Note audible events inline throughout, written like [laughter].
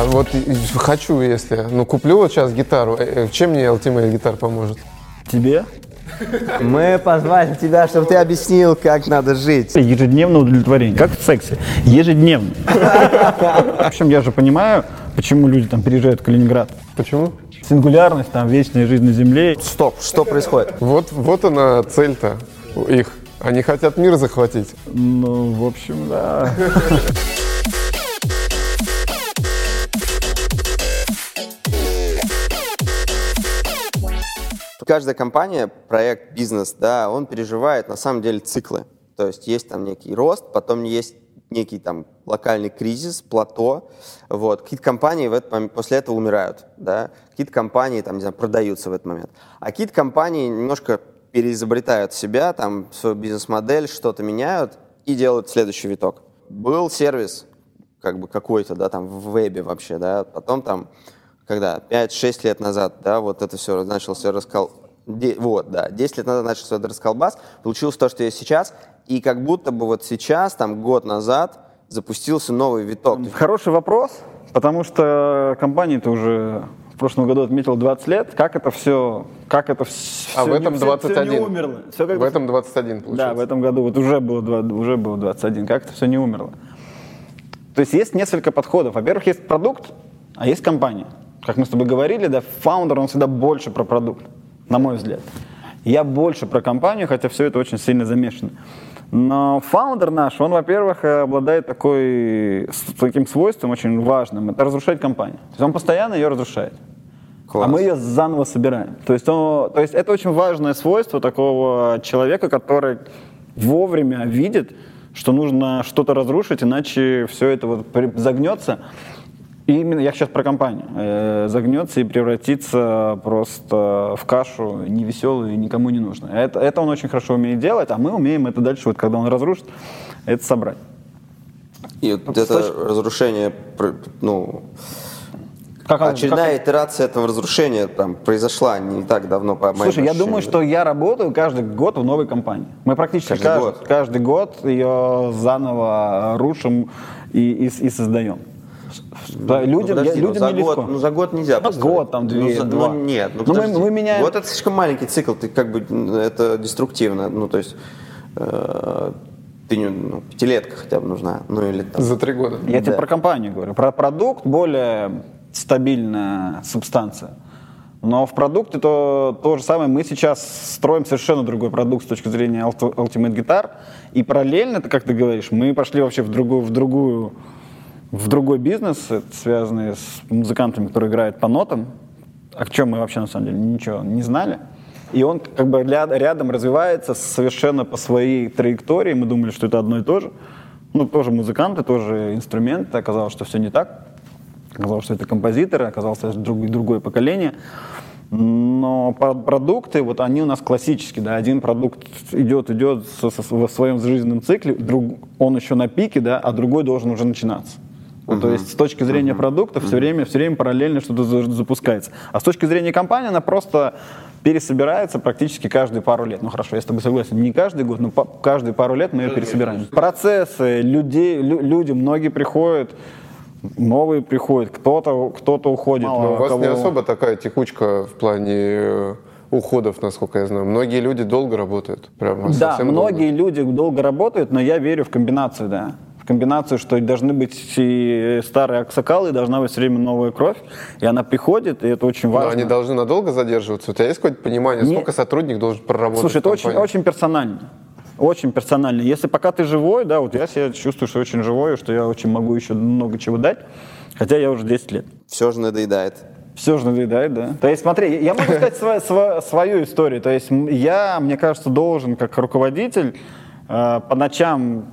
А вот хочу, если, ну, куплю вот сейчас гитару, э, э, чем мне Ultimate гитар поможет? Тебе? Мы позвали тебя, чтобы ты объяснил, как надо жить. Ежедневное удовлетворение. Как в сексе. Ежедневно. В общем, я же понимаю, почему люди там переезжают в Калининград. Почему? Сингулярность, там, вечная жизнь на земле. Стоп, что происходит? Вот, вот она цель-то у их. Они хотят мир захватить. Ну, в общем, да. Каждая компания, проект, бизнес, да, он переживает на самом деле циклы. То есть есть там некий рост, потом есть некий там локальный кризис, плато. Вот. Какие-то компании в этот момент, после этого умирают, да. Какие-то компании там, не знаю, продаются в этот момент. А какие-то компании немножко переизобретают себя, там, свою бизнес-модель, что-то меняют и делают следующий виток. Был сервис, как бы какой-то, да, там, в вебе вообще, да, потом там, когда, 5-6 лет назад, да, вот это все начался раскол... де- вот, да, 10 лет назад начался этот расколбас, получилось то, что есть сейчас, и как будто бы вот сейчас, там, год назад запустился новый виток. Хороший вопрос, потому что компания-то уже в прошлом году отметила 20 лет. Как это все... Как это все, А в этом все, не 21. умерло. Всё как В этом 21 Да, получается. в этом году вот уже было, два- уже было 21. Как это все не умерло? То есть есть несколько подходов. Во-первых, есть продукт, а есть компания. Как мы с тобой говорили, да, фаундер, он всегда больше про продукт, на мой взгляд. Я больше про компанию, хотя все это очень сильно замешано. Но фаундер наш, он, во-первых, обладает такой, таким свойством очень важным, это разрушать компанию. То есть он постоянно ее разрушает. Класс. А мы ее заново собираем. То есть, он, то есть это очень важное свойство такого человека, который вовремя видит, что нужно что-то разрушить, иначе все это вот загнется. И именно я сейчас про компанию. э, загнется и превратится просто в кашу невеселую и никому не нужно. Это, это он очень хорошо умеет делать, а мы умеем это дальше, вот когда он разрушит, это собрать. И вот это точки- разрушение, ну, Как, очередная как- итерация этого разрушения там произошла не так давно, по моим Слушай, я думаю, что я работаю каждый год в новой компании. Мы практически Каждый каждый, год? каждый год ее заново рушим и, и, и создаем. Да, Ну, людям подожди, я- ну, людям за нелегко. год, ну за год нельзя Ну, построить. год, там, две, ну, за- два. ну, нет, ну, Ну, мы- мы меняем- Вот это слишком маленький цикл, ты как бы, это деструктивно, ну то есть э, ты не, ну, пятилетка хотя бы нужна, ну или там. За три года. Я тебе Да. про компанию говорю. Про продукт более стабильная субстанция. Но в продукте то, то же самое. Мы сейчас строим совершенно другой продукт с точки зрения Ulti- Ultimate Guitar. И параллельно, как ты говоришь, мы пошли вообще в другую, в другую, в другой бизнес, это связанный с музыкантами, которые играют по нотам, о чем мы вообще на самом деле ничего не знали. И он как бы ря- рядом развивается совершенно по своей траектории. Мы думали, что это одно и то же. Ну, тоже музыканты, тоже инструменты. Оказалось, что все не так. Оказалось, что это композиторы, оказалось, что это друг- другое поколение. Но про- продукты, вот они у нас классические, да, один продукт идет, идет со- со- в своем жизненном цикле, друг, он еще на пике, да, а другой должен уже начинаться. Вот, То есть с точки зрения продукта все время, все время параллельно что-то за- запускается. А с точки зрения компании она просто пересобирается практически каждые пару лет. Ну хорошо, я с тобой согласен, не каждый год, но по- каждые пару лет мы ее пересобираем. Процессы, людей, лю- люди, многие приходят, новые приходят, кто-то кто уходит. А у вас кого- не особо такая текучка в плане э, уходов, насколько я знаю. Многие люди долго работают. Прям Да, многие люди долго работают, но я верю в комбинацию, да. Комбинацию, что должны быть и старые аксакалы, и должна быть все время новая кровь. И она приходит, и это очень долго. Но важно. они должны надолго задерживаться. У тебя есть какое-то понимание, Не- сколько сотрудник должен проработать Слушай, в это очень, очень персонально. Очень персонально. Если пока ты живой, да, вот я себя чувствую, что очень живой, что я очень могу еще много чего дать, хотя я уже 10 лет. Все же надоедает. Все же надоедает, да. То есть, смотри, я могу сказать сва- сва- свою историю. То есть я, мне кажется, должен, как руководитель, э, по ночам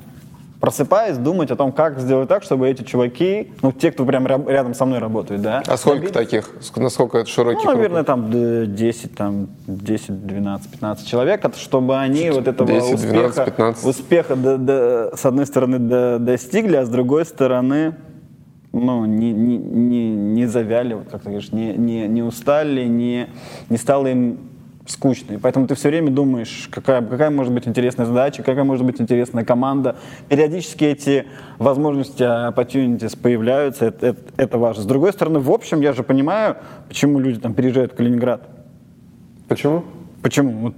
просыпаясь, думать о том, как сделать так, чтобы эти чуваки, ну, те, кто прям ря- рядом со мной работает, да. А сколько таких? Ск- Насколько это широкий Ну, круг? наверное, там д- 10, там 10, 12, 15 человек, чтобы они вот этого 10, 12, успеха, 15. успеха до- до- с одной стороны до- достигли, а с другой стороны ну, не, не, не, не завяли, вот как ты говоришь, не, не, не устали, не, не стало им скучный. Поэтому ты все время думаешь, какая, какая может быть интересная задача, какая может быть интересная команда. Периодически эти возможности, opportunities появляются, это, это, это важно. С другой стороны, в общем, я же понимаю, почему люди там переезжают в Калининград. Почему? Почему? Вот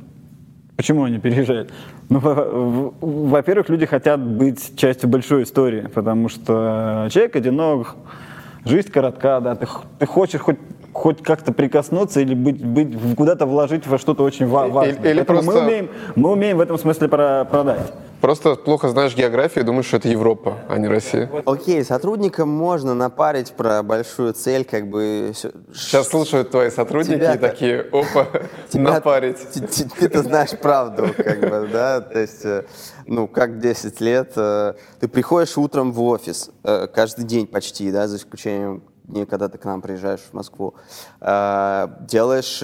Почему они переезжают? Ну, во-первых, люди хотят быть частью большой истории, потому что человек одинок, жизнь коротка, да, ты, ты хочешь хоть хоть как-то прикоснуться или быть, быть куда-то вложить во что-то очень важное. Или, или просто... мы, умеем, мы умеем в этом смысле про продать. Просто плохо знаешь географию и думаешь, что это Европа, а не Россия. Окей, сотрудникам можно напарить про большую цель, как бы... Сейчас слушают твои сотрудники тебя и такие, опа, [laughs] тебя, напарить. Ты-то знаешь правду, как бы, да, то есть, э, ну, как 10 лет, э, ты приходишь утром в офис, э, каждый день почти, да, за исключением дней, когда ты к нам приезжаешь в Москву, делаешь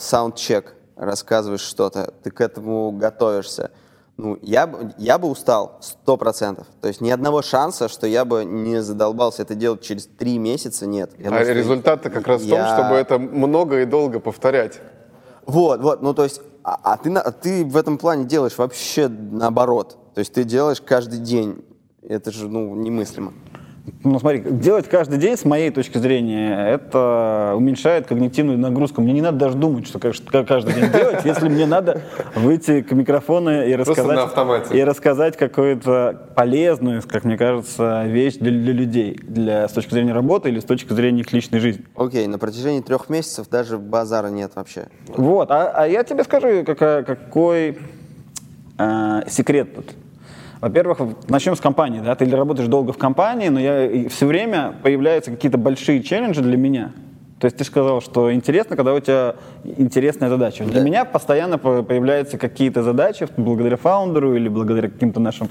саундчек, рассказываешь что-то, ты к этому готовишься, ну, я, я бы устал, сто процентов. То есть ни одного шанса, что я бы не задолбался это делать через три месяца, нет. Я а результат-то как раз я... в том, чтобы это много и долго повторять. Вот, вот, ну то есть, а, а, ты, а ты в этом плане делаешь вообще наоборот. То есть ты делаешь каждый день. Это же, ну, немыслимо. Ну, смотри, делать каждый день, с моей точки зрения, это уменьшает когнитивную нагрузку. Мне не надо даже думать, что каждый день делать, если мне надо выйти к микрофону и рассказать, и рассказать какую-то полезную, как мне кажется, вещь для, для людей, для, с точки зрения работы или с точки зрения их личной жизни. Окей, okay, на протяжении трех месяцев даже базара нет вообще. Вот, а, а я тебе скажу, какая, какой э, секрет тут. Во-первых, начнем с компании. Да? Ты работаешь долго в компании, но я, все время появляются какие-то большие челленджи для меня. То есть ты сказал, что интересно, когда у тебя интересная задача. Для меня постоянно появляются какие-то задачи благодаря фаундеру или благодаря каким-то нашим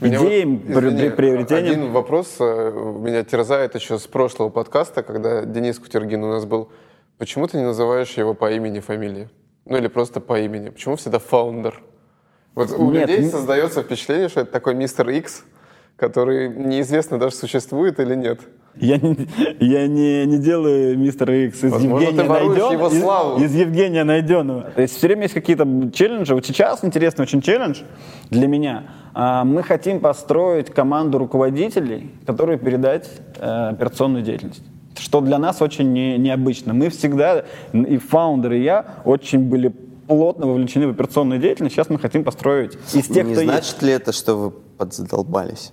меня идеям, вот, извини, приобретениям. Один вопрос э, меня терзает еще с прошлого подкаста, когда Денис Кутергин у нас был. Почему ты не называешь его по имени, фамилии? Ну или просто по имени? Почему всегда фаундер? Вот у Нет, людей создается впечатление, что это такой мистер Икс, который неизвестно даже существует или нет. Я не, я не, не делаю мистера Икс из Возможно, Евгения Найден, его славу. Из, из Евгения Найденова. То есть все время есть какие-то челленджи. Вот сейчас интересный очень челлендж для меня. А, мы хотим построить команду руководителей, которые передать э, операционную деятельность что для нас очень не, необычно. Мы всегда, и фаундер, и я, очень были плотно вовлечены в операционную деятельность. Сейчас мы хотим построить из тех, Не кто значит есть. ли это, что вы подзадолбались?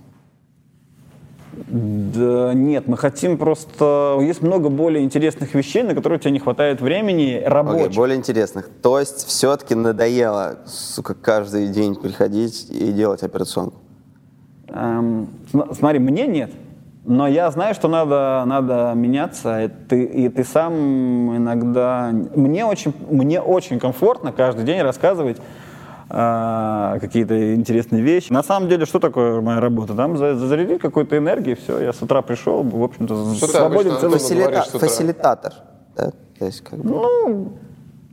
Да нет, мы хотим просто... Есть много более интересных вещей, на которые у тебя не хватает времени рабочих. Okay, более интересных. То есть все-таки надоело, сука, каждый день приходить и делать операционку? Эм, смотри, мне нет. Но я знаю, что надо, надо меняться, и ты, и ты сам иногда... Мне очень, мне очень комфортно каждый день рассказывать э, какие-то интересные вещи. На самом деле, что такое моя работа? Там зарядить какой-то энергией, все, я с утра пришел, в общем-то, свободен целый... Фасилита... Фасилитатор, да? То есть, как бы... Ну,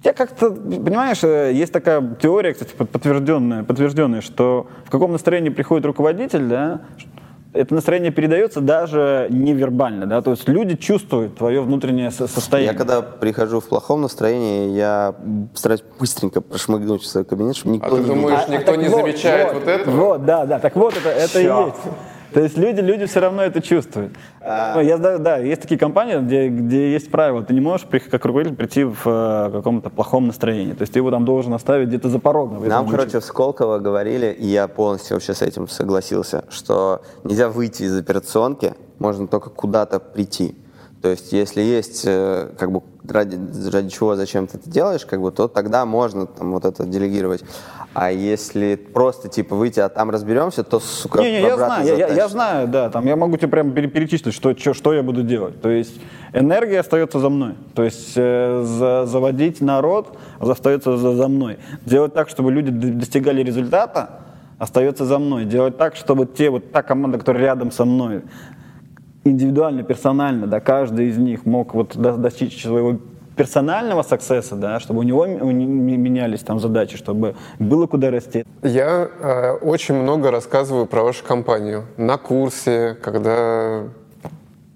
я как-то, понимаешь, э, есть такая теория, кстати, подтвержденная, подтвержденная, что в каком настроении приходит руководитель, да, это настроение передается даже невербально, да, то есть люди чувствуют твое внутреннее состояние. Я когда прихожу в плохом настроении, я стараюсь быстренько прошмыгнуть в свой кабинет, чтобы никто а не ты думаешь, видел. никто а, не вот, замечает вот, вот это? Вот, да, да, так вот это, это и есть. То есть люди, люди все равно это чувствуют. А... Ну, я, да, да, есть такие компании, где, где есть правила. Ты не можешь как руководитель прийти в э, каком-то плохом настроении. То есть ты его там должен оставить где-то за порогом. Нам, короче, в Сколково говорили, и я полностью вообще с этим согласился, что нельзя выйти из операционки, можно только куда-то прийти. То есть, если есть, э, как бы, ради, ради чего, зачем ты это делаешь, как бы, то тогда можно там вот это делегировать. А если просто типа выйти, а там разберемся, то сука. Не, не, я знаю, я, я знаю, да, там я могу тебе прям перечислить, что, что, что я буду делать. То есть энергия остается за мной. То есть э, за, заводить народ остается за, за мной. Делать так, чтобы люди достигали результата, остается за мной. Делать так, чтобы те, вот та команда, которая рядом со мной, индивидуально, персонально, да, каждый из них мог вот достичь своего персонального саксесса, да, чтобы у него менялись там задачи, чтобы было куда расти. Я э, очень много рассказываю про вашу компанию на курсе, когда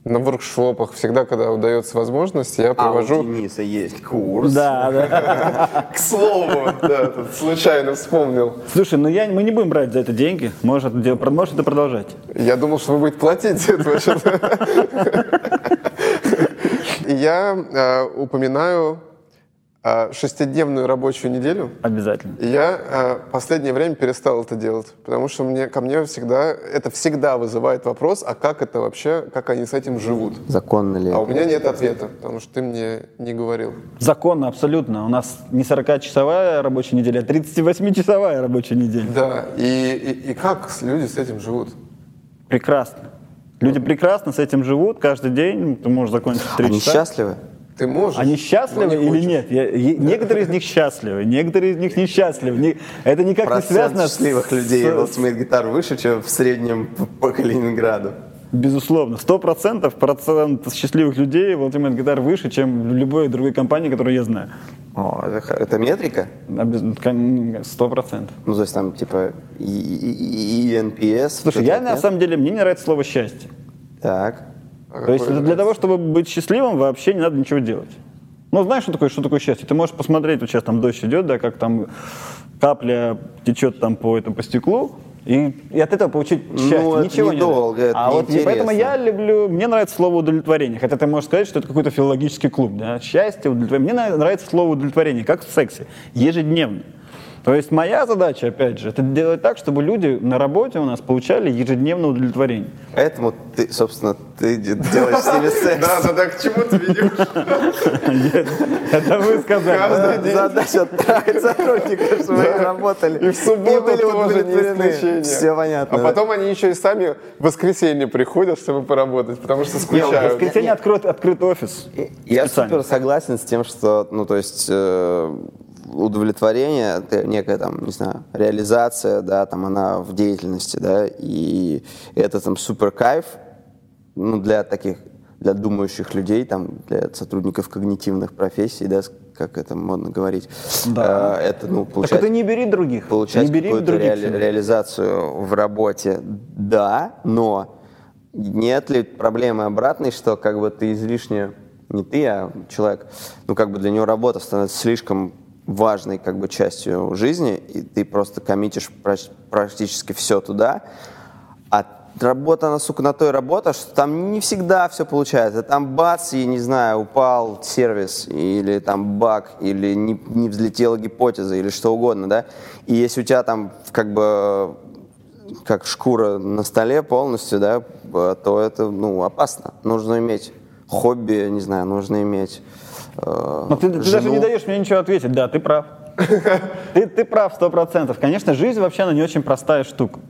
На воркшопах всегда, когда удается возможность, я провожу... А у Дениса есть курс. Да, да. [laughs] К слову, да, тут случайно вспомнил. Слушай, ну я, мы не будем брать за это деньги. Можешь это, дел- можешь это продолжать. Я думал, что вы будете платить [laughs] Я э, упоминаю шестидневную рабочую неделю. Обязательно. Я э, последнее время перестал это делать, потому что мне, ко мне всегда, это всегда вызывает вопрос, а как это вообще, как они с этим живут? Законно ли? А у это? меня нет ответа, потому что ты мне не говорил. Законно, абсолютно. У нас не 40-часовая рабочая неделя, а 38-часовая рабочая неделя. Да, и, и, и как люди с этим живут? Прекрасно. Люди прекрасно с этим живут каждый день. Ты можешь закончить в 3 Они часа. счастливы? Ты можешь? Они счастливы не или хочешь. нет? Я- е- некоторые из них счастливы, некоторые из них несчастливы. Не- это никак не Процент связано счастливых с- людей Ultimate Guitar выше, чем в среднем по- Калининграду. Безусловно. Сто процентов процент счастливых людей в Ultimate Guitar выше, чем в любой другой компании, которую я знаю. О, это, это метрика? Кон- Сто процентов. Ну, то есть там типа и, и- и NPS. Слушай, я это на самом деле, мне не нравится слово «счастье». нет? Так. А То есть для нравится? того, чтобы быть счастливым, вообще не надо ничего делать. Ну, знаешь, что такое, что такое счастье? Ты можешь посмотреть, вот сейчас там дождь идет, да, как там капля течет там по, этому, по стеклу, и, и от этого получить счастье. Ну, Ничего не надо. это А вот и поэтому я люблю, мне нравится слово удовлетворение. Хотя ты можешь сказать, что это какой-то филологический клуб, да, счастье, удовлетворение. Мне нравится слово удовлетворение, как в сексе, ежедневно. То есть моя задача, опять же, это делать так, чтобы люди на работе у нас получали ежедневное удовлетворение. Поэтому ты, собственно, ты де- делаешь с ними [laughs] секс. Да, да, да, к чему ты ведешь? Это вы сказали. Каждый день. Задача отправить сотрудников, чтобы они работали. И в субботу тоже не исключение. Все понятно. А потом они еще и сами в воскресенье приходят, чтобы поработать, потому что В скучают. воскресенье открыт, офис. Я супер согласен с тем, что, ну, то есть, э, удовлетворение, некая там, не знаю, реализация, да, там она в деятельности, да, и это там супер кайф, ну, для таких, для думающих людей, там, для сотрудников когнитивных профессий, да, как это модно говорить. Да. Э, это, ну, Так получать, это не бери других. получать не бери какую-то других. себе. реализацию в работе, да, но нет ли проблемы обратной, что как бы ты излишне, не ты, а человек, ну как бы для него работа становится слишком важной как бы частью жизни, и ты просто коммитишь практически все туда, а работа, она, сука, на то и работа, что там не всегда все получается. Там бац, и, не знаю, упал сервис, или там баг, или не, не взлетела гипотеза, или что угодно, да. И если у тебя там как бы как шкура на столе полностью, да, то это, ну, опасно. Нужно иметь хобби, не знаю, нужно иметь э, Но ты, ты даже жену. не даешь мне ничего ответить. Да, ты прав. [laughs] Ты, ты прав сто процентов. Конечно, жизнь вообще она не очень простая штука.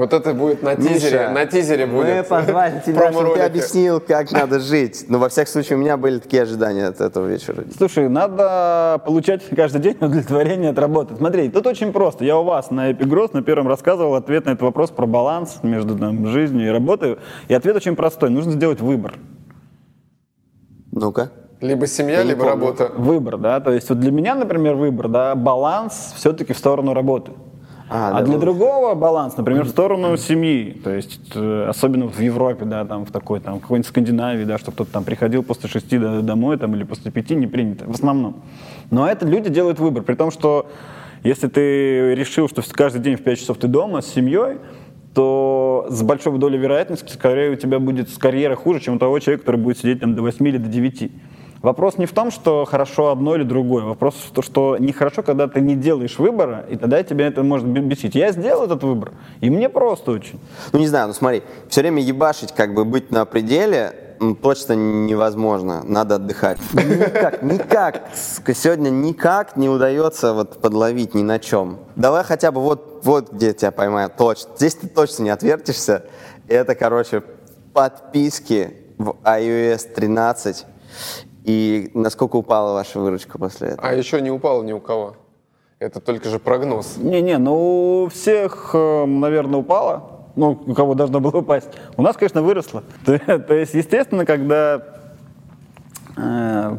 Вот это будет на тизере, Миша, на тизере будет. Мы позвали [laughs] тебя, чтобы ты объяснил, как надо жить. Но во всяком случае у меня были такие ожидания от этого вечера. Слушай, надо получать каждый день [laughs] удовлетворение от работы. Смотри, тут очень просто. Я у вас на Эпигросс на первом рассказывал ответ на этот вопрос про баланс между там, жизнью и работой. И ответ очень простой. Нужно сделать выбор. Ну-ка. Либо семья, Я либо помню. работа. Выбор, да. То есть вот для меня, например, выбор, да, баланс все-таки в сторону работы. А, А, да, для ну. другого баланс, например, в сторону семьи, то есть э, особенно в Европе, да, там в такой, там, какой-нибудь Скандинавии, да, чтобы кто-то там приходил после шести до- домой, там, или после пяти, не принято, в основном. Но это люди делают выбор, при том, что если ты решил, что каждый день в 5 часов ты дома с семьей, то с большой долей вероятности, скорее, у тебя будет с карьера хуже, чем у того человека, который будет сидеть там до 8 или до 9. Вопрос не в том, что хорошо одно или другое. Вопрос в том, что нехорошо, когда ты не делаешь выбора, и тогда тебя это может бе- бесить. Я сделал этот выбор, и мне просто очень. Ну, не знаю, ну смотри, все время ебашить, как бы быть на пределе, точно невозможно. Надо отдыхать. [laughs] Никак, никак. Сегодня никак не удается вот подловить ни на чем. Давай хотя бы вот, вот где тебя поймают. Точно. Здесь ты точно не отвертишься. Это, короче, подписки в iOS 13. И насколько упала ваша выручка после этого? А еще не упало ни у кого. Это только же прогноз. Не-не, ну у всех, э, наверное, упало. Ну, у кого должно было упасть. У нас, конечно, выросло. [laughs] То, то есть, естественно, когда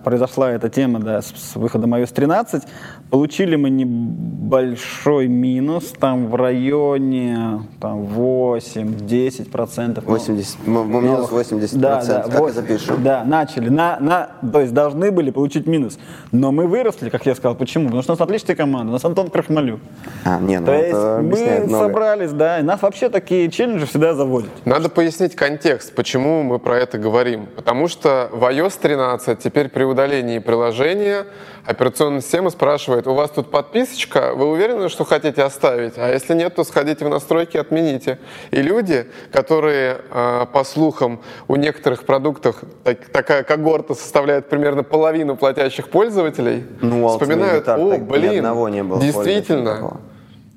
произошла эта тема да, с, с выходом iOS 13, получили мы небольшой минус, там в районе там, 8-10 процентов. 80, м- м- минус 80 да, процентов. да, как вот, это пишем? Да, начали. На, на, то есть должны были получить минус. Но мы выросли, как я сказал. Почему? Потому что у нас отличная команда. У нас Антон Крахмалюк. А, не, ну То это есть мы много. собрались, да, и нас вообще такие челленджи всегда заводят. Надо пояснить контекст, почему мы про это говорим. Потому что в iOS 13 теперь при удалении приложения операционная система спрашивает, у вас тут подписочка, вы уверены, что хотите оставить? А если нет, то сходите в настройки, отмените. И люди, которые, э, по слухам, у некоторых продуктов так- такая когорта составляет примерно половину платящих пользователей, Ну, вспоминают, о, блин, одного не было действительно, такого».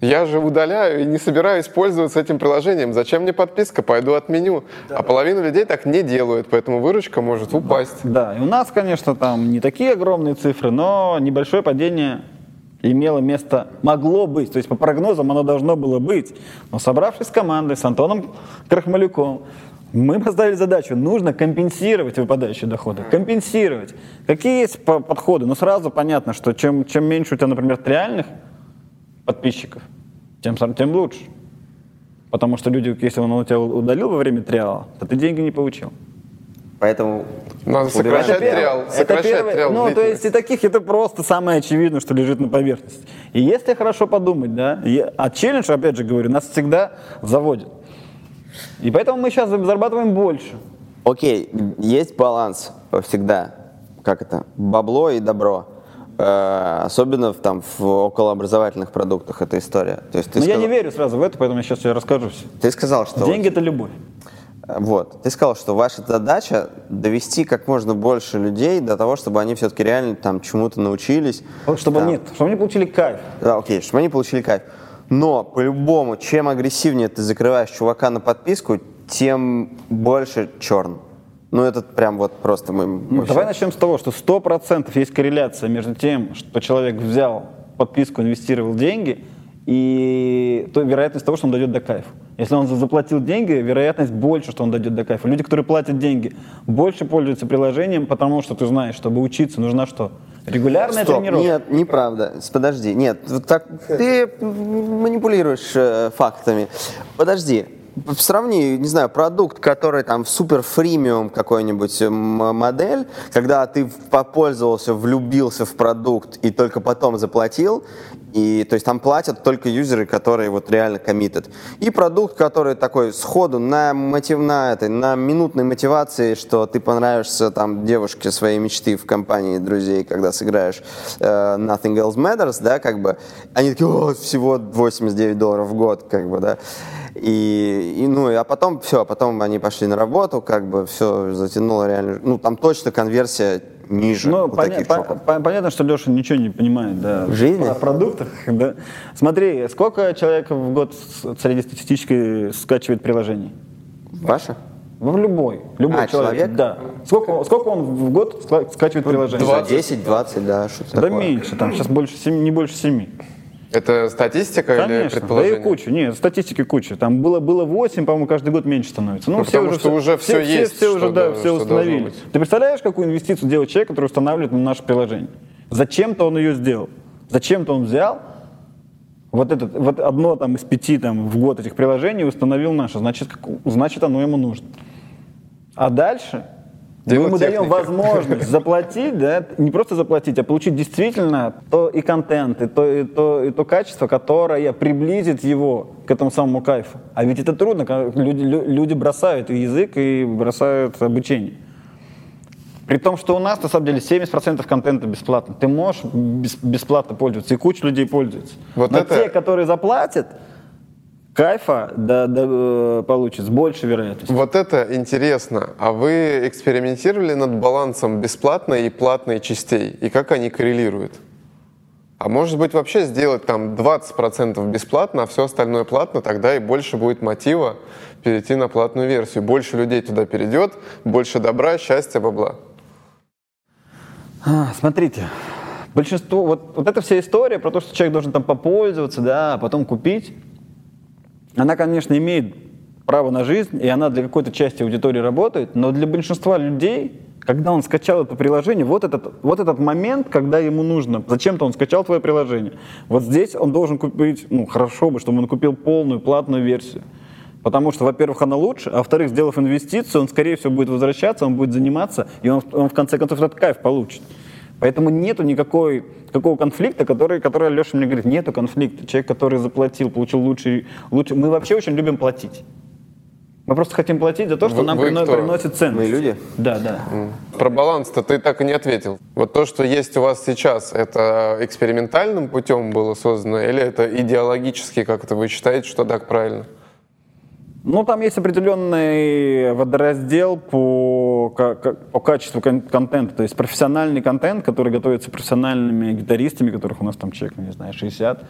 Я же удаляю и не собираюсь пользоваться этим приложением. Зачем мне подписка? Пойду отменю. А половина людей так не делают, поэтому выручка может упасть. Да, и у нас, конечно, там не такие огромные цифры, но небольшое падение имело место, могло быть, то есть по прогнозам оно должно было быть. Но собравшись с командой, с Антоном Крахмалюком, мы поставили задачу, нужно компенсировать выпадающие доходы, компенсировать. Какие есть по- подходы? Ну, сразу понятно, что чем, чем меньше у тебя, например, реальных подписчиков, тем, сам- тем лучше. Потому что люди, если он у тебя удалил во время триала, то ты деньги не получил. Поэтому Надо сокращать это. триал. Это Сокращать первое. триал Ну, то есть и таких это просто самое очевидное, что лежит на поверхности. И если хорошо подумать, да, и- а челлендж, опять же говорю, нас всегда заводит. И поэтому мы сейчас зарабатываем больше. Окей, есть баланс всегда. Как это? Бабло и добро. Э, особенно в, там, в околообразовательных продуктах эта история. То есть ты, Но я сказал, не верю сразу в это, поэтому я сейчас тебе расскажу все. ты сказал, что... Деньги это любовь. Э, Вот. Ты сказал, что ваша задача довести как можно больше людей до того, чтобы они все-таки реально там чему-то научились. Чтобы Там, нет, чтобы они получили кайф. Да, окей, чтобы они получили кайф. Но по-любому, чем агрессивнее ты закрываешь чувака на подписку, тем больше черн. Ну, это прям вот просто мы... Ну, вообще- давай начнем с того, что 100% есть корреляция между тем, что человек взял подписку, инвестировал деньги, и то вероятность того, что он дойдет до кайфа. Если он за- заплатил деньги, вероятность больше, что он дойдет до кайфа. Люди, которые платят деньги, больше пользуются приложением, потому что ты знаешь, чтобы учиться, нужна что? Регулярная Стоп, тренировка. Нет, неправда. Подожди, нет, вот так ты манипулируешь э, фактами. Подожди. Сравни, не знаю, продукт, который там супер фримиум какой-нибудь м- модель, когда ты попользовался, влюбился в продукт и только потом заплатил, и то есть там платят только юзеры, которые вот реально коммитят. И продукт, который такой сходу на мотив, на этой, на минутной мотивации, что ты понравишься там девушке своей мечты в компании друзей, когда сыграешь э, Nothing Else Matters, да, как бы, они такие, о, всего 89 долларов в год, как бы, да. И, и, ну, а потом все, а потом они пошли на работу, как бы все затянуло реально. Ну, там точно конверсия ниже Ну, у поня- таких по- по- понятно, что Леша ничего не понимает, да, В жизни? о продуктах. [laughs] Да. Смотри, сколько человек в год с- среднестатистически скачивает приложений? Ваша? Ну, в любой. Любой А, человек. человек? Да. Сколько, сколько он в год ска- скачивает приложение? За 10-20, да, что-то Да такое. меньше, там сейчас больше семи, не больше семи. Это статистика или Конечно, да предположение? и куча. Нет, статистики куча. Там было, было 8, по-моему, каждый год меньше становится. Ну, Ну, потому что уже всё есть, Все, уже, что да, да- все установили. Ты представляешь, какую инвестицию делает человек, который устанавливает на наше приложение? Зачем-то он ее сделал. Зачем-то он взял вот, этот, вот одно там, из пяти там, в год этих приложений и установил наше. Значит, как- значит, оно ему нужно. А дальше мы ему даем возможность заплатить, да, не просто заплатить, а получить действительно то и контент, и то, и то, и то качество, которое приблизит его к этому самому кайфу. А ведь это трудно, люди, лю- люди бросают и язык и бросают обучение. При том, что у нас, на самом деле, 70% контента бесплатно. Ты можешь бес- бесплатно пользоваться, и куча людей пользуется. Вот Но это- те, которые заплатят, кайфа да, да, э, получат с большей вероятностью. Вот это интересно. А вы экспериментировали над балансом бесплатной и платной частей? И как они коррелируют? А может быть вообще сделать там 20% бесплатно, а все остальное платно, тогда и больше будет мотива перейти на платную версию. Больше людей туда перейдет, больше добра, счастья, бабла. А, смотрите, большинство, вот, вот эта вся история про то, что человек должен там попользоваться, да, а потом купить, она, конечно, имеет право на жизнь, и она для какой-то части аудитории работает, но для большинства людей, когда он скачал это приложение, вот этот, вот этот момент, когда ему нужно, зачем-то он скачал твое приложение. Вот здесь он должен купить, ну, хорошо бы, чтобы он купил полную платную версию. Потому что, во-первых, она лучше, а во-вторых, сделав инвестицию, он, скорее всего, будет возвращаться, он будет заниматься, и он, он в конце концов этот кайф получит. Поэтому нету никакой какого конфликта, который, который Леша мне говорит, нету конфликта. Человек, который заплатил, получил лучший, лучший. Мы вообще очень любим платить. Мы просто хотим платить за то, что Вы- нам вы прино- приносит ценность. Мы люди? Да, да. Про баланс-то ты так и не ответил. Вот то, что есть у вас сейчас, это экспериментальным путем было создано или это идеологически как-то вы считаете, что так правильно? Ну, там есть определенный водораздел по, по качеству кон- контента. То есть профессиональный контент, который готовится профессиональными гитаристами, которых у нас там человек, ну, не знаю, 60,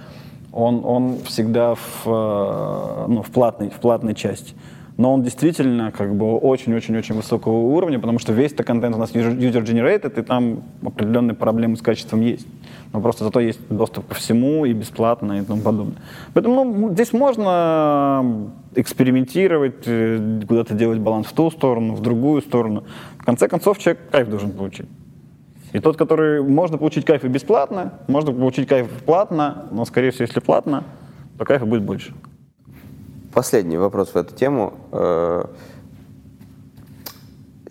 он, он всегда в, э, ну, в, платной, в платной части. Но он действительно как бы очень-очень-очень высокого уровня, потому что весь этот контент у нас user-generated, и там определенные проблемы с качеством есть. Но просто зато есть доступ ко всему и бесплатно и тому подобное. Поэтому ну, здесь можно экспериментировать, э, куда-то делать баланс в ту сторону, в другую сторону. В конце концов, человек кайф должен получить. И тот, который можно получить кайф и бесплатно, можно получить кайф платно, но, скорее всего, если платно, то кайфа будет больше. Последний вопрос в эту тему. Э,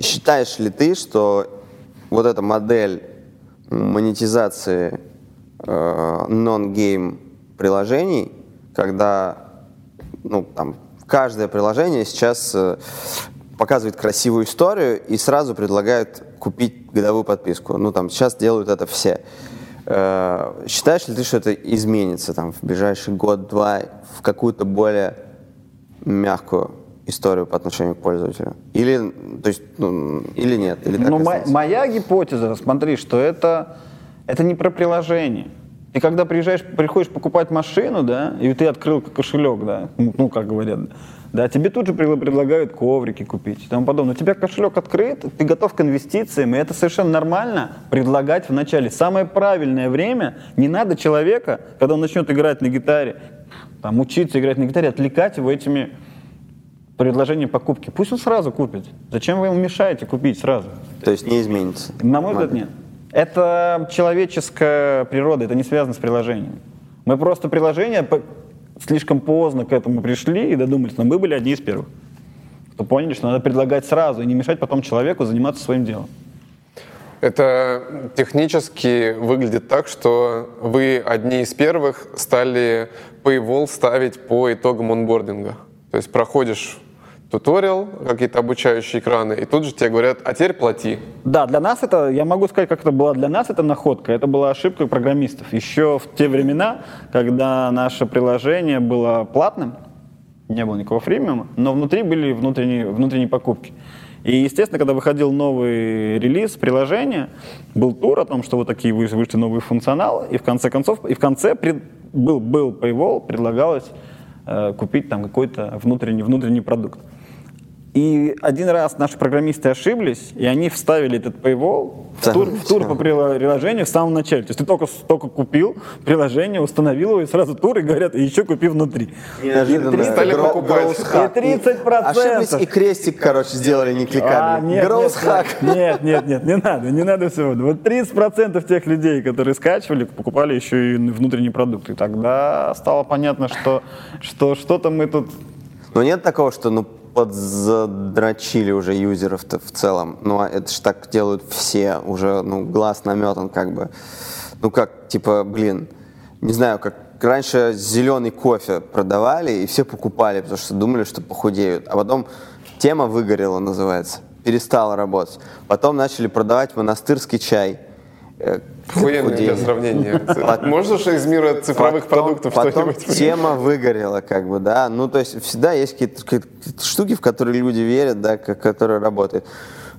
Считаешь ли ты, что вот эта модель монетизации э, non-game приложений, когда ну, там, каждое приложение сейчас э, показывает красивую историю и сразу предлагает купить годовую подписку. Ну, там, сейчас делают это все. Э, Считаешь ли ты, что это изменится там, в ближайший год-два в какую-то более мягкую историю по отношению к пользователю? Или, то есть, ну, или нет? Или Но мо- моя гипотеза, смотри, что это, это не про приложение. И когда приезжаешь, приходишь покупать машину, да, и ты открыл кошелек, да, ну, ну, как говорят, да, тебе тут же пред- предлагают коврики купить и тому подобное. У тебя кошелек открыт, ты готов к инвестициям, и это совершенно нормально предлагать в начале. Самое правильное время, не надо человека, когда он начнет играть на гитаре, там, учиться играть на гитаре, отвлекать его этими предложениями покупки. Пусть он сразу купит. Зачем вы ему мешаете купить сразу? То есть не изменится? На мой взгляд, нет. Это человеческая природа, это не связано с приложением. Мы просто приложение слишком поздно к этому пришли и додумались, но мы были одни из первых, кто поняли, что надо предлагать сразу и не мешать потом человеку заниматься своим делом. Это технически выглядит так, что вы одни из первых стали Paywall ставить по итогам онбординга. То есть проходишь туториал, какие-то обучающие экраны, и тут же тебе говорят, а теперь плати. Да, для нас это, я могу сказать, как это была для нас, это находка. Это была ошибка программистов. Еще в те времена, когда наше приложение было платным, не было никакого фримиума, но внутри были внутренние, внутренние покупки. И, естественно, когда выходил новый релиз приложения, был тур о том, что вот такие вы- вышли новые функционалы, и в конце концов, и в конце пред- был, был paywall, предлагалось э, купить там какой-то внутренний, внутренний продукт. И один раз наши программисты ошиблись, и они вставили этот paywall в тур, в тур по приложению в самом начале. То есть ты только, только купил приложение, установил его, и сразу тур, и говорят, и еще купи внутри. Неожиданно. Стали Гро- покупать. growth hack. И 30%. Ошиблись и крестик, короче, сделали, не А, кликали. нет, hack. нет, нет, нет, нет, не надо, не надо всего. Вот 30% тех людей, которые скачивали, покупали еще и внутренний продукт. И тогда стало понятно, что что что-то мы тут... Но нет такого, что ну подзадрочили уже юзеров-то в целом. Ну, а это ж так делают все, уже, ну, глаз наметан как бы. Ну, как, типа, блин, не знаю, как раньше зеленый кофе продавали, и все покупали, потому что думали, что похудеют. А потом тема выгорела, называется, перестала работать. Потом начали продавать монастырский чай. Охуенное для сравнения. Можешь из мира цифровых Потом- продуктов потом что-нибудь? тема выгорела, как бы, да. Ну, то есть всегда есть какие-то, штуки, в которые люди верят, да, ко- которые работают.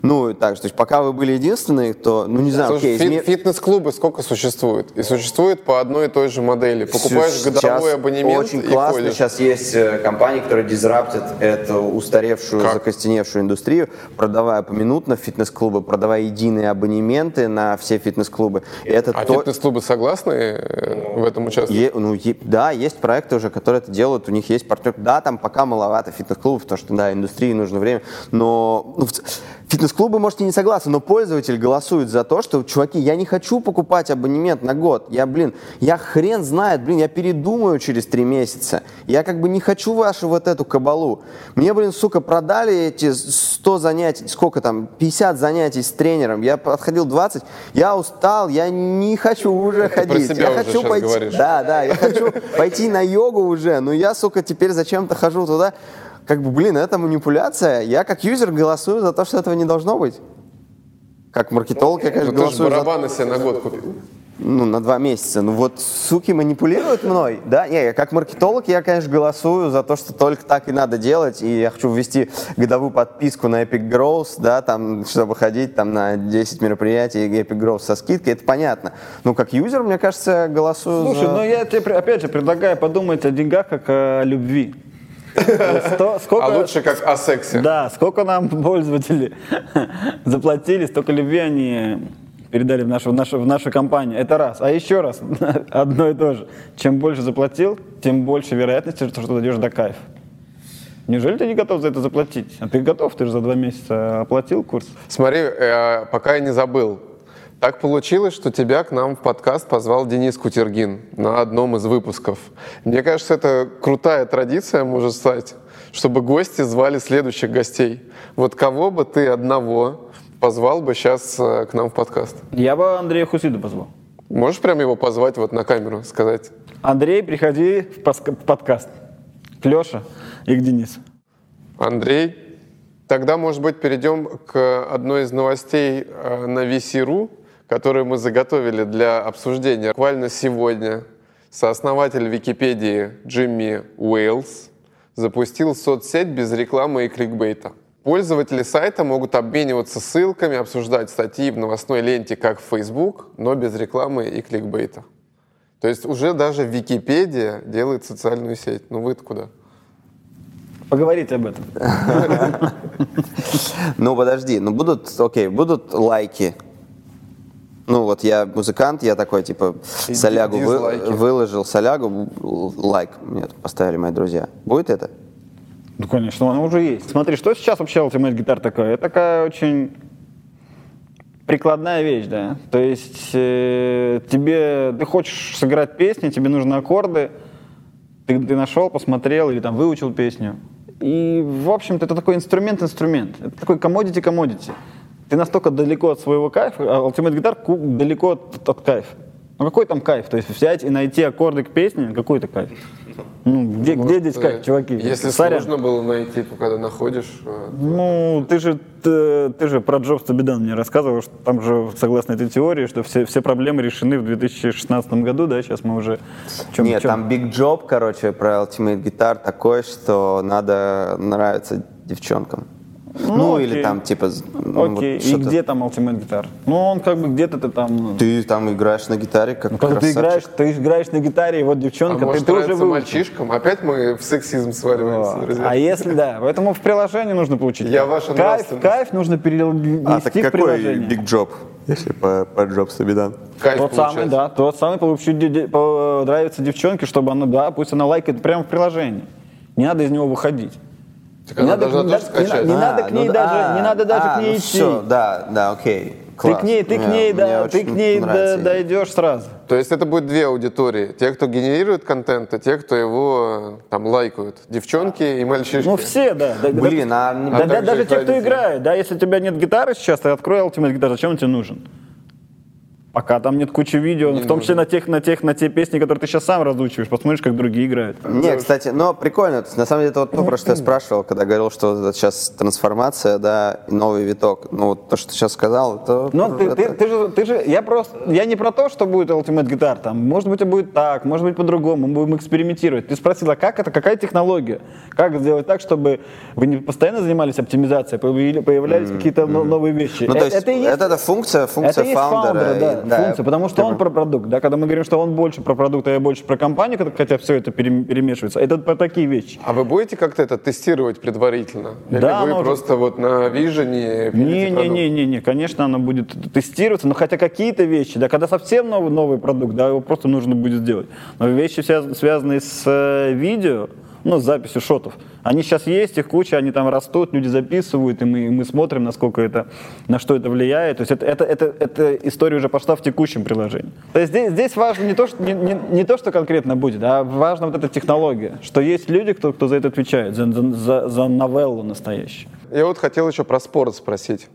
Ну, так же, то есть пока вы были единственные, то, ну, не знаю, Слушай, окей, фит- изме- фитнес-клубы сколько существует? И существует по одной и той же модели. Покупаешь Сейчас годовой абонемент Очень и классно. ходишь. Сейчас есть э, компании, которые disrupt ят эту устаревшую, Как? закостеневшую индустрию, продавая поминутно фитнес-клубы, продавая единые абонементы на все фитнес-клубы. Это А то- фитнес-клубы согласны э, в этом участвовать? Е- ну, е- да, есть проекты уже, которые это делают, у них есть партнер. Да, там пока маловато фитнес-клубов, потому что, да, индустрии нужно время, но ну, в Фитнес-клубы, может, и не согласны, но пользователь голосует за то, что, чуваки, я не хочу покупать абонемент на год. Я, блин, я хрен знает, блин, я передумаю через три месяца. Я как бы не хочу вашу вот эту кабалу. Мне, блин, сука, продали эти 100 занятий, сколько там, 50 занятий с тренером. Я подходил 20, я устал, я не хочу уже Ты ходить. я уже хочу пойти. говоришь. Да, да, я хочу пойти на йогу уже, но я, сука, теперь зачем-то хожу туда. Как бы, блин, это манипуляция. Я как юзер голосую за то, что этого не должно быть. Как маркетолог я, конечно, Ну, ты же голосую за барабаны себе на год купил. ну, на два месяца. Ну вот суки манипулируют мной, да? Не, я как маркетолог, я, конечно, голосую за то, что только так и надо делать, и я хочу ввести годовую подписку на Epic Growth, да, там, чтобы ходить там на 10 мероприятий Epic Growth со скидкой, это понятно. Ну, как юзер, мне кажется, я голосую Слушай, за... ну я тебе, опять же, предлагаю подумать о деньгах как о любви. Сто- сколько- А лучше как о сексе. Да, сколько нам пользователи [laughs] заплатили, столько любви они передали в нашу, в, нашу, в нашу компанию. Это раз. А еще раз, [laughs] одно и то же. Чем больше заплатил, тем больше вероятности, что ты дойдешь до кайфа. Неужели ты не готов за это заплатить? А ты готов, ты же за два месяца оплатил курс. Смотри, э, пока я не забыл. Так получилось, что тебя к нам в подкаст позвал Денис Кутергин на одном из выпусков. Мне кажется, это крутая традиция может стать, чтобы гости звали следующих гостей. Вот кого бы ты одного позвал бы сейчас к нам в подкаст? Я бы Андрея Хусида позвал. Можешь прям его позвать вот на камеру, сказать? Андрей, приходи в подкаст. К Леше и к Денису. Андрей, тогда, может быть, перейдем к одной из новостей э, на VC.ru, которую мы заготовили для обсуждения. Буквально сегодня сооснователь Википедии Джимми Уэйлс запустил соцсеть без рекламы и кликбейта. Пользователи сайта могут обмениваться ссылками, обсуждать статьи в новостной ленте, как в Facebook, но без рекламы и кликбейта. То есть уже даже Википедия делает социальную сеть. Ну вы куда? Поговорите об этом. [laughs] Ну, подожди, ну будут, окей, будут лайки. Ну, вот я музыкант, я такой, типа, И солягу вы- выложил, солягу, лайк мне поставили мои друзья. Будет это? Ну, конечно, оно уже есть. Смотри, что сейчас вообще Ultimate Guitar такое? Это такая очень прикладная вещь, да. То есть э, тебе, ты хочешь сыграть песню, тебе нужны аккорды, ты, ты нашел, посмотрел или там выучил песню. И, в общем-то, это такой инструмент-инструмент. Это такой commodity-commodity. Ты настолько далеко от своего кайфа, а Ultimate Guitar далеко от, от кайфа. Ну какой там кайф? То есть взять и найти аккорды к песне, какой это кайф? Ну, где, где здесь кайф, Э, чуваки? Если Сорян. сложно было найти, то когда находишь... э, Ну, ты же, ты, ты же про Джобса Бедан мне рассказывал, что там же, согласно этой теории, что все, все проблемы решены в 2016 году, да, сейчас мы уже... чем- Нет, чем- там Big Job, короче, про Ultimate Guitar такой, что надо нравиться девчонкам. Ну, или окей. там, типа, ну, вот Окей, и что-то. где там Ultimate Guitar? Ну, он как бы где-то ты там... ну, Ты там играешь на гитаре, как ну, когда ты играешь, ты играешь на гитаре, и вот А девчонка, может ты, ты уже выучил. мальчишкам? Опять мы в сексизм сваливаемся, друзья. А если да, поэтому в приложении нужно получить. Я ваша кайф, кайф нужно перенести А, так в какой приложение. Big Job, если по, по Джобсу Бедан? Кайф Тот получать. самый, да, тот самый получить по- нравится девчонке, чтобы она, да, пусть она лайкает прямо в приложении. Не надо из него выходить. Так она должна не тоже надо- не скачать. на- не надо к ней даже- не надо даже а, к ней ну идти. Все, да, да, окей. Ты Класс. к ней, ты к Мне- ней, мне да, ты к ней да- дойдешь сразу. То есть это будет две аудитории. Те, кто генерирует контент, и те, кто его там лайкают. Девчонки и мальчишки. Ну все, да. да, Блин, да, а не- да, А да, даже те, кто играет, да, если у тебя нет гитары сейчас, ты открой Ultimate Guitar, зачем он тебе нужен? Пока там нет кучи видео, в том числе на тех, на тех, на те песни, которые ты сейчас сам разучиваешь, посмотришь, как другие играют. Не, кстати, но прикольно. То есть, На самом деле, это вот то, про что я спрашивал, когда говорил, что вот сейчас трансформация, да, новый виток. Ну, вот то, что ты сейчас сказал, это... Ну, ты, ты, это- ты же, ты же, я просто, я не про то, что будет Ultimate Guitar, там, может быть, и будет так, может быть, по-другому, мы будем экспериментировать. Ты спросила, как это, какая технология? Как сделать так, чтобы вы не постоянно занимались оптимизацией, появили- появлялись какие-то но- новые вещи? Ну, то Э, есть, это и есть это, это функция, функция это фаундера. фаундера, да, и- да, функция, потому что он про продукт, да, когда мы говорим, что он больше про продукт, а я больше про компанию, хотя все это перем- перемешивается, это про такие вещи. А вы будете как-то это тестировать предварительно? Или Да, вы оно уже- просто вот на вижене пилите продукт? Не-не-не, конечно, оно будет тестироваться, но хотя какие-то вещи, да, когда совсем новый, новый продукт, да, его просто нужно будет сделать. Но вещи, связ- связанные с э, видео, ну, с записью шотов. Они сейчас есть, их куча, они там растут, люди записывают, и мы, мы смотрим, насколько это, на что это влияет. То есть это, это, это, эта история уже пошла в текущем приложении. То есть здесь, здесь важно не то, что, не, не, не то, что конкретно будет, а важна вот эта технология, что есть люди, кто, кто за это отвечает, за, за, за новеллу настоящую. Я вот хотел еще про спорт спросить.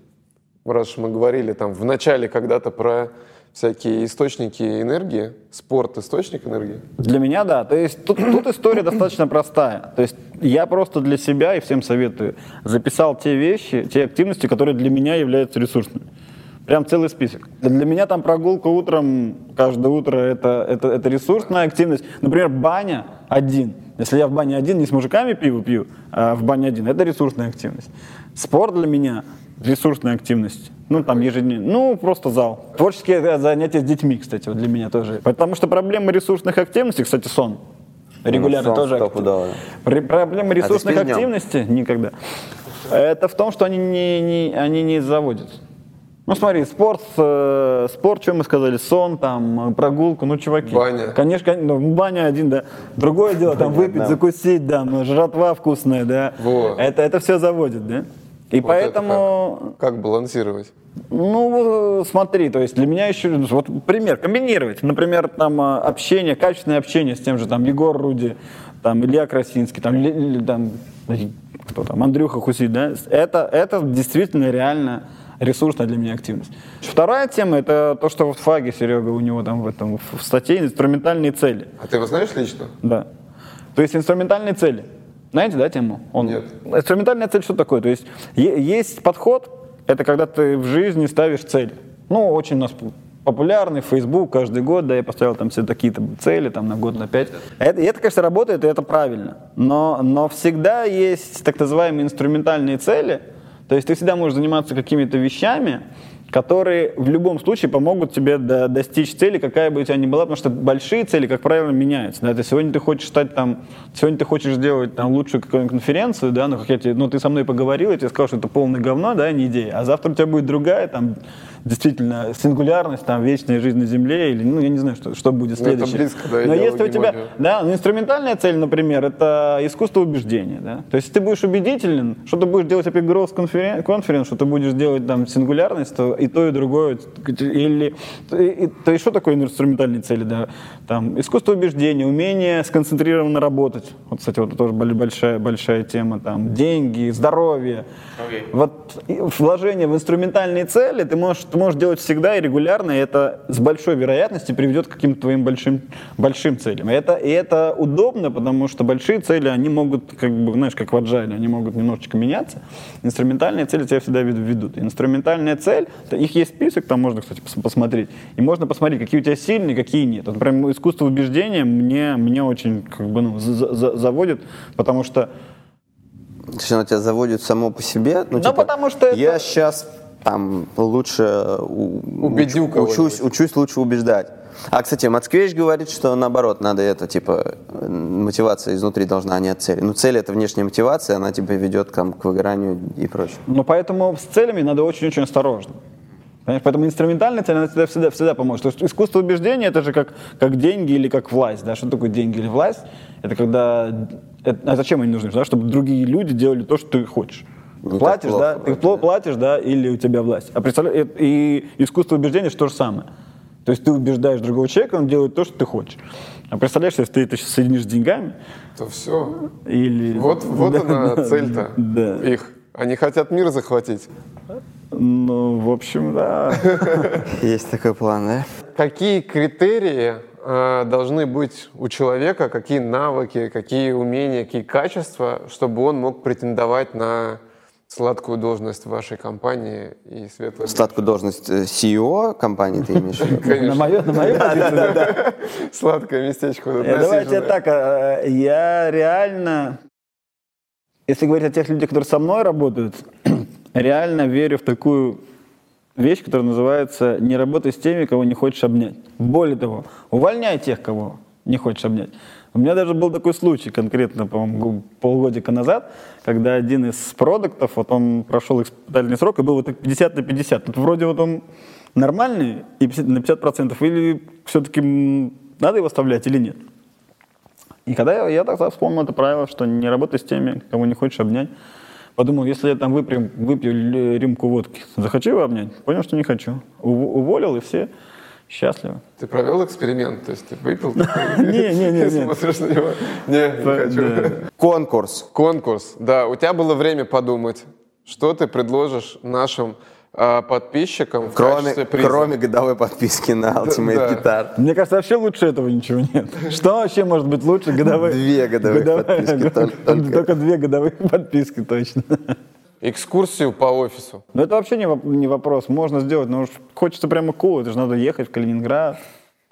Раз мы говорили там в начале когда-то про всякие источники энергии, спорт источник энергии? Для меня да. То есть тут, тут история достаточно простая. То есть я просто для себя и всем советую записал те вещи, те активности, которые для меня являются ресурсными. Прям целый список. Для меня там прогулка утром, каждое утро это, это, это ресурсная активность. Например, баня один. Если я в бане один, не с мужиками пиво пью, а в бане один, это ресурсная активность. Спорт для меня ресурсная активность. Ну, там ежедневно. Ну, просто зал. Творческие занятия с детьми, кстати, вот для меня тоже. Потому что проблема ресурсных активностей, кстати, сон. Регулярно Ну, сон тоже. При- Проблема ресурсных днем? активностей никогда. Это в том, что они не, не- они не заводят. Ну смотри, спорт, э, спорт, что мы сказали, сон, там, прогулку, ну, чуваки. Баня. Конечно, кон- ну, баня один, да. Другое дело, там, выпить, закусить, да, ну, жратва вкусная, да. Во. Это, это все заводит, да. И Вот поэтому, это как? Как балансировать? ну, смотри, то есть для меня еще, вот пример, комбинировать. Например, там э, общение, качественное общение с тем же там Егор Руди, там Илья Красинский, там, Ли- Ли- там кто там, Андрюха Хусит, да, это, это действительно реально ресурсная для меня активность. Вторая тема, это то, что в фаге Серега у него там в этом, в статье инструментальные цели. А ты его знаешь лично? Да. То есть инструментальные цели. Знаете, да, тему? Он... Нет. Инструментальная цель что такое? То есть есть подход, это когда ты в жизни ставишь цель. Ну, очень у нас популярный Facebook каждый год, да, я поставил там все такие-то цели, там на год, на пять. Это, это, конечно, работает, и это правильно. Но, но всегда есть так называемые инструментальные цели, то есть ты всегда можешь заниматься какими-то вещами, которые в любом случае помогут тебе до- достичь цели, какая бы у тебя ни была, потому что большие цели, как правило, меняются. Да? Есть сегодня ты хочешь стать там, сегодня ты хочешь сделать там лучшую какую-нибудь конференцию, да, ну, как я тебе, ну, ты со мной поговорил, я тебе сказал, что это полное говно, да, не идея, а завтра у тебя будет другая, там, действительно, сингулярность, там, вечная жизнь на Земле, или, ну, я не знаю, что, что будет Ну, это следующее. близко, да, Но если у тебя, да, ну, инструментальная цель, например, это искусство убеждения, да. То есть если ты будешь убедителен, что ты будешь делать Epic Growth конферен- конференц, что ты будешь делать там сингулярность, то и то, и другое, или, и- и- то есть что такое инструментальные цели, да, там, искусство убеждения, умение сконцентрированно работать, вот, кстати, вот это тоже бо- большая, большая тема, там, деньги, здоровье, вот и вложение в инструментальные цели ты можешь, можешь делать всегда и регулярно, и это с большой вероятностью приведет к каким-то твоим большим, большим целям. И это, и это удобно, потому что большие цели, они могут, как бы, знаешь, как в agile, они могут немножечко меняться. Инструментальные цели тебя всегда вед- ведут. Инструментальная цель, их есть список, там можно, кстати, пос- посмотреть. И можно посмотреть, какие у тебя сильные, какие нет. Вот, например, искусство убеждения мне, мне очень как бы, ну, за- за- заводит, потому что То есть оно тебя заводит само по себе? Ну, Да потому что Я это- сейчас там лучше у- Убедю уч- учусь, учусь лучше убеждать. А, кстати, Мацкевич говорит, что наоборот, надо это, типа, мотивация изнутри должна, а не от цели. Ну, цель — это внешняя мотивация, она тебя ведет там, к выгоранию и прочее. Но поэтому с целями надо очень-очень осторожно. Понимаешь? Поэтому инструментальная цель, она всегда, всегда, всегда поможет. То есть искусство убеждения это же как, как деньги или как власть. Да? Что такое деньги или власть? Это когда... это- а зачем они нужны? Да? Чтобы другие люди делали то, что ты хочешь. Не так платишь, плохо да? Ты вроде, пл- да. платишь, да, или у тебя власть. А представляешь, и искусство убеждения что же самое. То есть ты убеждаешь другого человека, он делает то, что ты хочешь. А представляешь, если ты это сейчас соединишь с деньгами, То все. или... Вот, вот Да, она да, цель-то Да. их. Они хотят мир захватить. Ну, в общем, да. [laughs] Есть такой план, да? Какие критерии э, должны быть у человека, какие навыки, какие умения, какие качества, чтобы он мог претендовать на сладкую должность в вашей компании и светлое Сладкую должность э, CEO компании ты имеешь в виду? На мою, на мою позицию, да. сладкое местечко. Э, Давайте так, э, я реально, если говорить о тех людях, которые со мной работают, [clears throat] реально верю в такую вещь, которая называется «не работай с теми, кого не хочешь обнять». Более того, увольняй тех, кого не хочешь обнять. У меня даже был такой случай конкретно, по-моему, полгодика назад, когда один из продуктов, вот он прошел испытательный срок и был вот так 50 на 50. Тут вроде вот он нормальный и 50 на 50 процентов, или все-таки надо его оставлять или нет? И когда я, я тогда вспомнил это правило, что не работай с теми, кого не хочешь обнять, подумал, если я там выпью, выпью рюмку водки, захочу его обнять? Понял, что не хочу. Ув- уволил, и все счастливы. Ты провел эксперимент, то есть ты выпил? [laughs] Не, не, не, смотришь на него. Не, не хочу. Конкурс. Конкурс. Да, у тебя было время подумать, что ты предложишь нашим а, подписчикам в Кроме, качестве приза. кроме годовой подписки на Ultimate да. Guitar. Мне кажется, вообще лучше этого ничего нет. [laughs] Что вообще может быть лучше годовых? Две годовых подписки [laughs] только- две годовых подписки, точно. Экскурсию по офису. Но это вообще не, не вопрос. Можно сделать, но уж хочется прямо cool. Это же надо ехать в Калининград.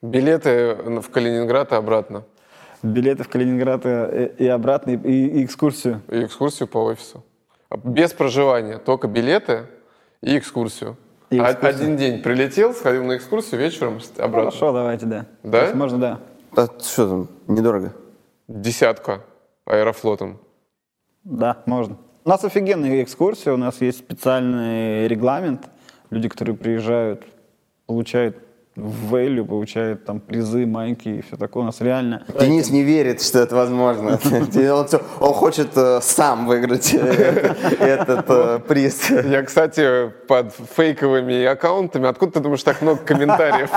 Билеты в Калининград и обратно. Билеты в Калининград и, и обратно, и, и экскурсию. И экскурсию по офису. Без проживания, только билеты и экскурсию. И А- экскурсию. Один день прилетел, сходил на экскурсию, вечером обратно. Хорошо, давайте, да. Да? То есть можно, да. А что там, недорого? Десятка аэрофлотом. Да, можно. У нас офигенная экскурсия, у нас есть специальный регламент. Люди, которые приезжают, получают value, получают там призы, майки и все такое. У нас реально... Денис не верит, что это возможно. [laughs] Он, хочет э, сам выиграть э, [laughs] этот э, приз. Я, кстати, под фейковыми аккаунтами. Откуда ты думаешь так много комментариев?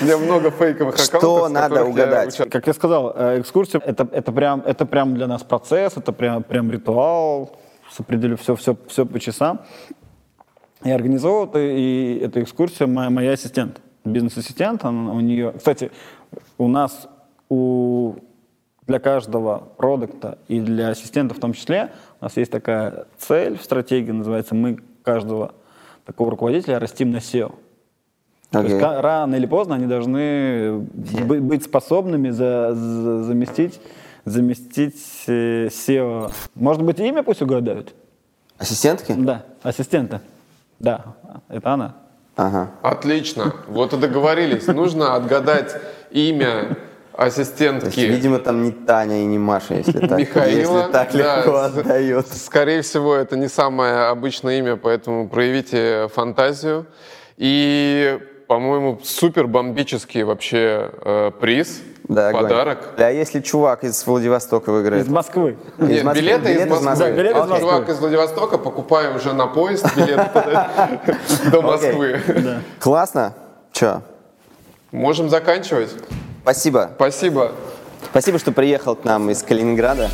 У меня много фейковых Что аккаунтов. с надо угадать? Как я сказал, экскурсия это, это, прям, это прям для нас процесс, это прям, прям ритуал, с определю все, все, все по часам. И организовывает и эту экскурсию моя, моя ассистент, бизнес-ассистент. она- у нее, кстати, у нас у, для каждого продукта и для ассистента в том числе у нас есть такая цель в стратегии, называется «Мы каждого такого руководителя растим на SEO». То есть рано или поздно они должны бы- быть способными за- за- заместить, заместить э, SEO. Может быть, имя пусть угадают? Ассистентки? Да, ассистента. Да, это она. Ага. Отлично. Вот и договорились. Нужно отгадать имя То есть, ассистентки видимо, там не Таня и не Маша, если так, Михаила. если так Да, легко с- отдают. Скорее всего, это не самое обычное имя, поэтому проявите фантазию. И, по-моему, супер бомбический вообще э, приз, Да, подарок. А если чувак из Владивостока выиграет? Из Москвы. Нет, Москвы. билеты из Билеты из Москвы. Москвы. Да, билеты из А Москвы. Чувак из Владивостока, покупаю уже на поезд билет до Москвы. Классно. Че? Можем заканчивать. Спасибо. Спасибо. Спасибо, что приехал к нам из Калининграда.